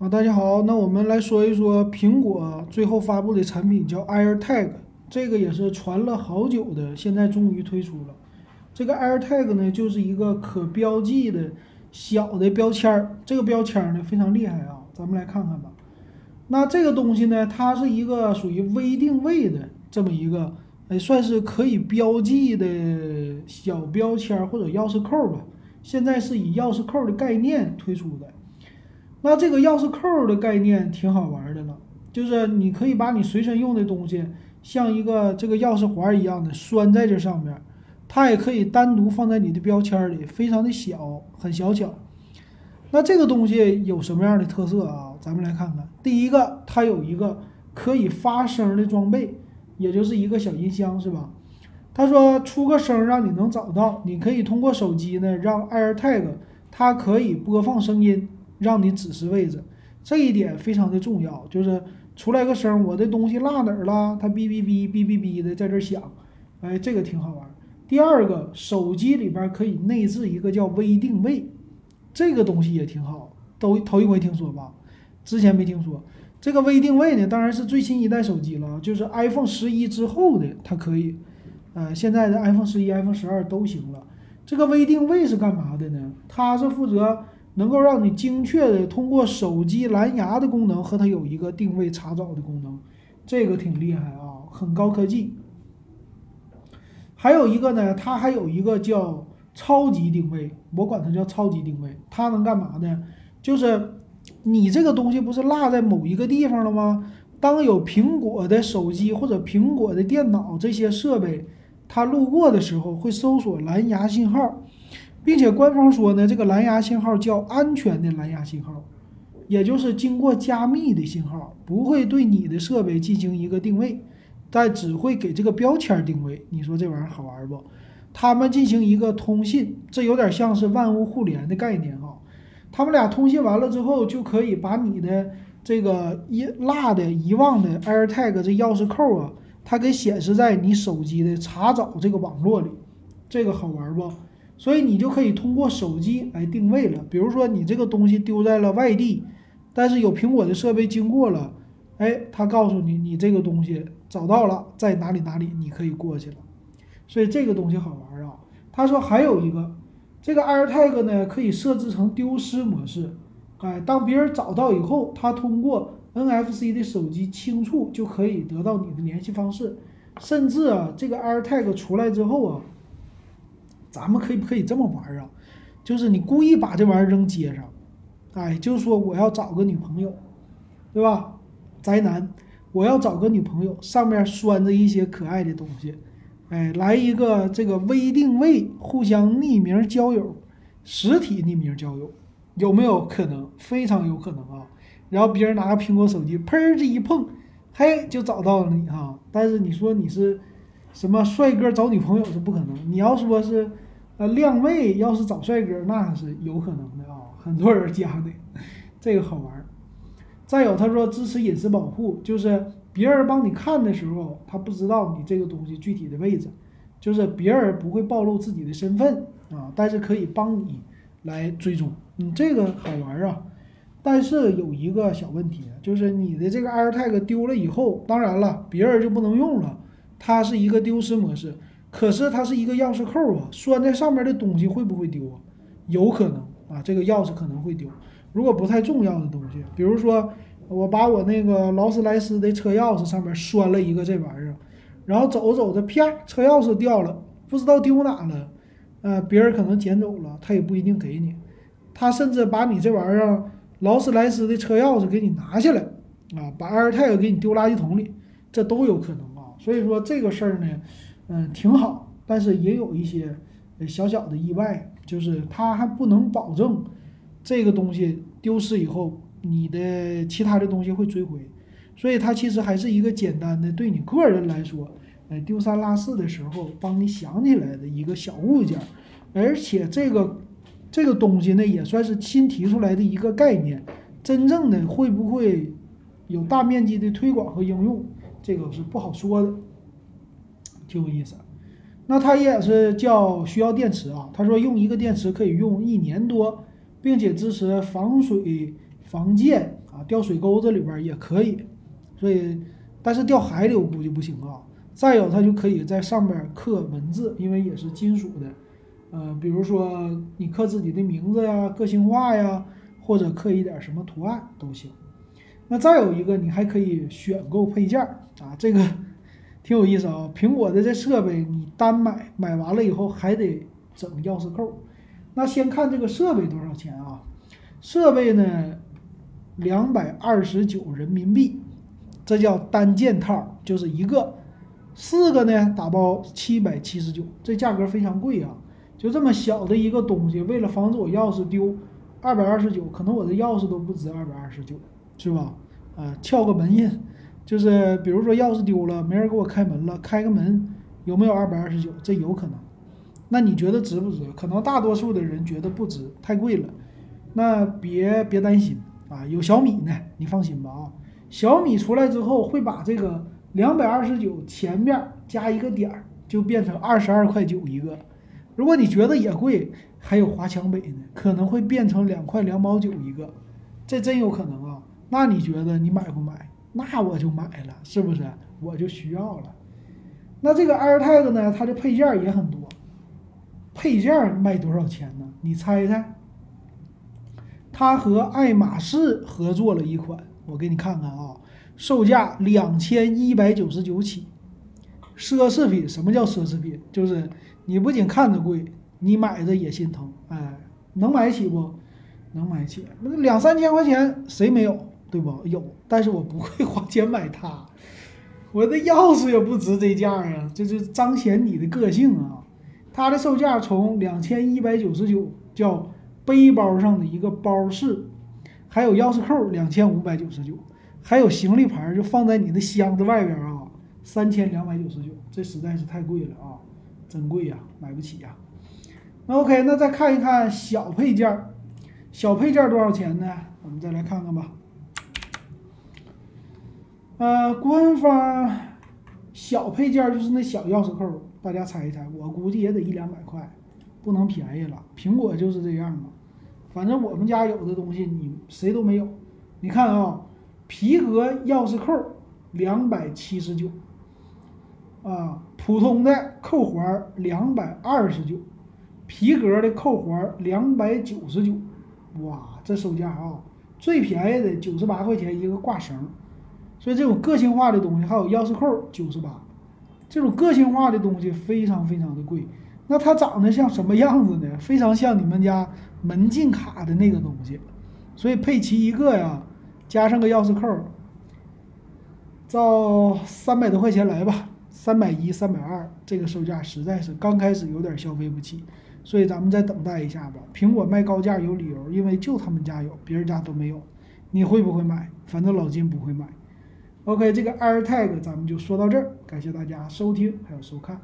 啊，大家好，那我们来说一说苹果最后发布的产品叫 AirTag，这个也是传了好久的，现在终于推出了。这个 AirTag 呢，就是一个可标记的小的标签儿，这个标签儿呢非常厉害啊，咱们来看看吧。那这个东西呢，它是一个属于微定位的这么一个，哎，算是可以标记的小标签儿或者钥匙扣吧。现在是以钥匙扣的概念推出的。那这个钥匙扣的概念挺好玩的了，就是你可以把你随身用的东西，像一个这个钥匙环一样的拴在这上面，它也可以单独放在你的标签里，非常的小，很小巧。那这个东西有什么样的特色啊？咱们来看看。第一个，它有一个可以发声的装备，也就是一个小音箱，是吧？他说出个声让你能找到，你可以通过手机呢，让 AirTag 它可以播放声音。让你指示位置，这一点非常的重要。就是出来个声，我的东西落哪儿了？它哔哔哔哔哔哔的在这响，哎，这个挺好玩。第二个，手机里边可以内置一个叫微定位，这个东西也挺好，都头一回听说吧？之前没听说。这个微定位呢，当然是最新一代手机了，就是 iPhone 十一之后的它可以，呃，现在的 iPhone 十一、iPhone 十二都行了。这个微定位是干嘛的呢？它是负责。能够让你精确的通过手机蓝牙的功能和它有一个定位查找的功能，这个挺厉害啊，很高科技。还有一个呢，它还有一个叫超级定位，我管它叫超级定位，它能干嘛呢？就是你这个东西不是落在某一个地方了吗？当有苹果的手机或者苹果的电脑这些设备它路过的时候，会搜索蓝牙信号。并且官方说呢，这个蓝牙信号叫安全的蓝牙信号，也就是经过加密的信号，不会对你的设备进行一个定位，但只会给这个标签定位。你说这玩意儿好玩不？他们进行一个通信，这有点像是万物互联的概念哈。他们俩通信完了之后，就可以把你的这个遗落的、遗忘的 AirTag 这钥匙扣啊，它给显示在你手机的查找这个网络里，这个好玩不？所以你就可以通过手机来定位了。比如说你这个东西丢在了外地，但是有苹果的设备经过了，哎，它告诉你你这个东西找到了在哪里哪里，你可以过去了。所以这个东西好玩啊。他说还有一个，这个 AirTag 呢可以设置成丢失模式，哎，当别人找到以后，他通过 NFC 的手机轻触就可以得到你的联系方式，甚至啊这个 AirTag 出来之后啊。咱们可以不可以这么玩啊？就是你故意把这玩意儿扔街上，哎，就是说我要找个女朋友，对吧？宅男，我要找个女朋友，上面拴着一些可爱的东西，哎，来一个这个微定位，互相匿名交友，实体匿名交友，有没有可能？非常有可能啊！然后别人拿个苹果手机，砰儿这一碰，嘿，就找到了你哈。但是你说你是什么帅哥找女朋友是不可能，你要说是。呃，靓妹要是找帅哥，那是有可能的啊，很多人加的，这个好玩。再有，他说支持隐私保护，就是别人帮你看的时候，他不知道你这个东西具体的位置，就是别人不会暴露自己的身份啊，但是可以帮你来追踪，你这个好玩啊。但是有一个小问题，就是你的这个 AirTag 丢了以后，当然了，别人就不能用了，它是一个丢失模式。可是它是一个钥匙扣啊，拴在上面的东西会不会丢啊？有可能啊，这个钥匙可能会丢。如果不太重要的东西，比如说我把我那个劳斯莱斯的车钥匙上面拴了一个这玩意儿，然后走着走着，啪，车钥匙掉了，不知道丢哪了，呃，别人可能捡走了，他也不一定给你。他甚至把你这玩意儿劳斯莱斯的车钥匙给你拿下来啊，把阿尔泰给你丢垃圾桶里，这都有可能啊。所以说这个事儿呢。嗯，挺好，但是也有一些小小的意外，就是它还不能保证这个东西丢失以后，你的其他的东西会追回，所以它其实还是一个简单的，对你个人来说，呃，丢三落四的时候帮你想起来的一个小物件，而且这个这个东西呢，也算是新提出来的一个概念，真正的会不会有大面积的推广和应用，这个是不好说的。挺有意思，那它也是叫需要电池啊。他说用一个电池可以用一年多，并且支持防水、防溅啊，掉水沟子里边也可以。所以，但是掉海里我估计不行啊。再有，它就可以在上面刻文字，因为也是金属的。呃，比如说你刻自己的名字呀、个性化呀，或者刻一点什么图案都行。那再有一个，你还可以选购配件儿啊，这个挺有意思啊。苹果的这设备，你单买买完了以后还得整钥匙扣。那先看这个设备多少钱啊？设备呢，两百二十九人民币，这叫单件套，就是一个，四个呢打包七百七十九，这价格非常贵啊。就这么小的一个东西，为了防止我钥匙丢，二百二十九，可能我的钥匙都不值二百二十九，是吧？啊，撬个门印，就是比如说钥匙丢了，没人给我开门了，开个门有没有二百二十九？这有可能。那你觉得值不值？可能大多数的人觉得不值，太贵了。那别别担心啊，有小米呢，你放心吧啊。小米出来之后会把这个两百二十九前面加一个点儿，就变成二十二块九一个。如果你觉得也贵，还有华强北呢，可能会变成两块两毛九一个，这真有可能啊。那你觉得你买不买？那我就买了，是不是？我就需要了。那这个 AirTag 呢？它的配件也很多，配件卖多少钱呢？你猜猜？它和爱马仕合作了一款，我给你看看啊，售价两千一百九十九起，奢侈品。什么叫奢侈品？就是。你不仅看着贵，你买着也心疼，哎，能买起不？能买起，那两三千块钱谁没有，对不？有，但是我不会 花钱买它，我的钥匙也不值这价啊，这就彰显你的个性啊。它的售价从两千一百九十九，叫背包上的一个包式，还有钥匙扣两千五百九十九，还有行李牌就放在你的箱子外边啊，三千两百九十九，这实在是太贵了啊。真贵呀，买不起呀。那 OK，那再看一看小配件儿，小配件儿多少钱呢？我们再来看看吧。呃，官方小配件就是那小钥匙扣，大家猜一猜，我估计也得一两百块，不能便宜了。苹果就是这样嘛，反正我们家有的东西你谁都没有。你看啊，皮革钥匙扣两百七十九。啊，普通的扣环两百二十九，皮革的扣环两百九十九，哇，这售价啊，最便宜的九十八块钱一个挂绳，所以这种个性化的东西，还有钥匙扣九十八，这种个性化的东西非常非常的贵。那它长得像什么样子呢？非常像你们家门禁卡的那个东西，所以配齐一个呀，加上个钥匙扣，照三百多块钱来吧。三百一、三百二，这个售价实在是刚开始有点消费不起，所以咱们再等待一下吧。苹果卖高价有理由，因为就他们家有，别人家都没有。你会不会买？反正老金不会买。OK，这个 AirTag 咱们就说到这儿，感谢大家收听还有收看。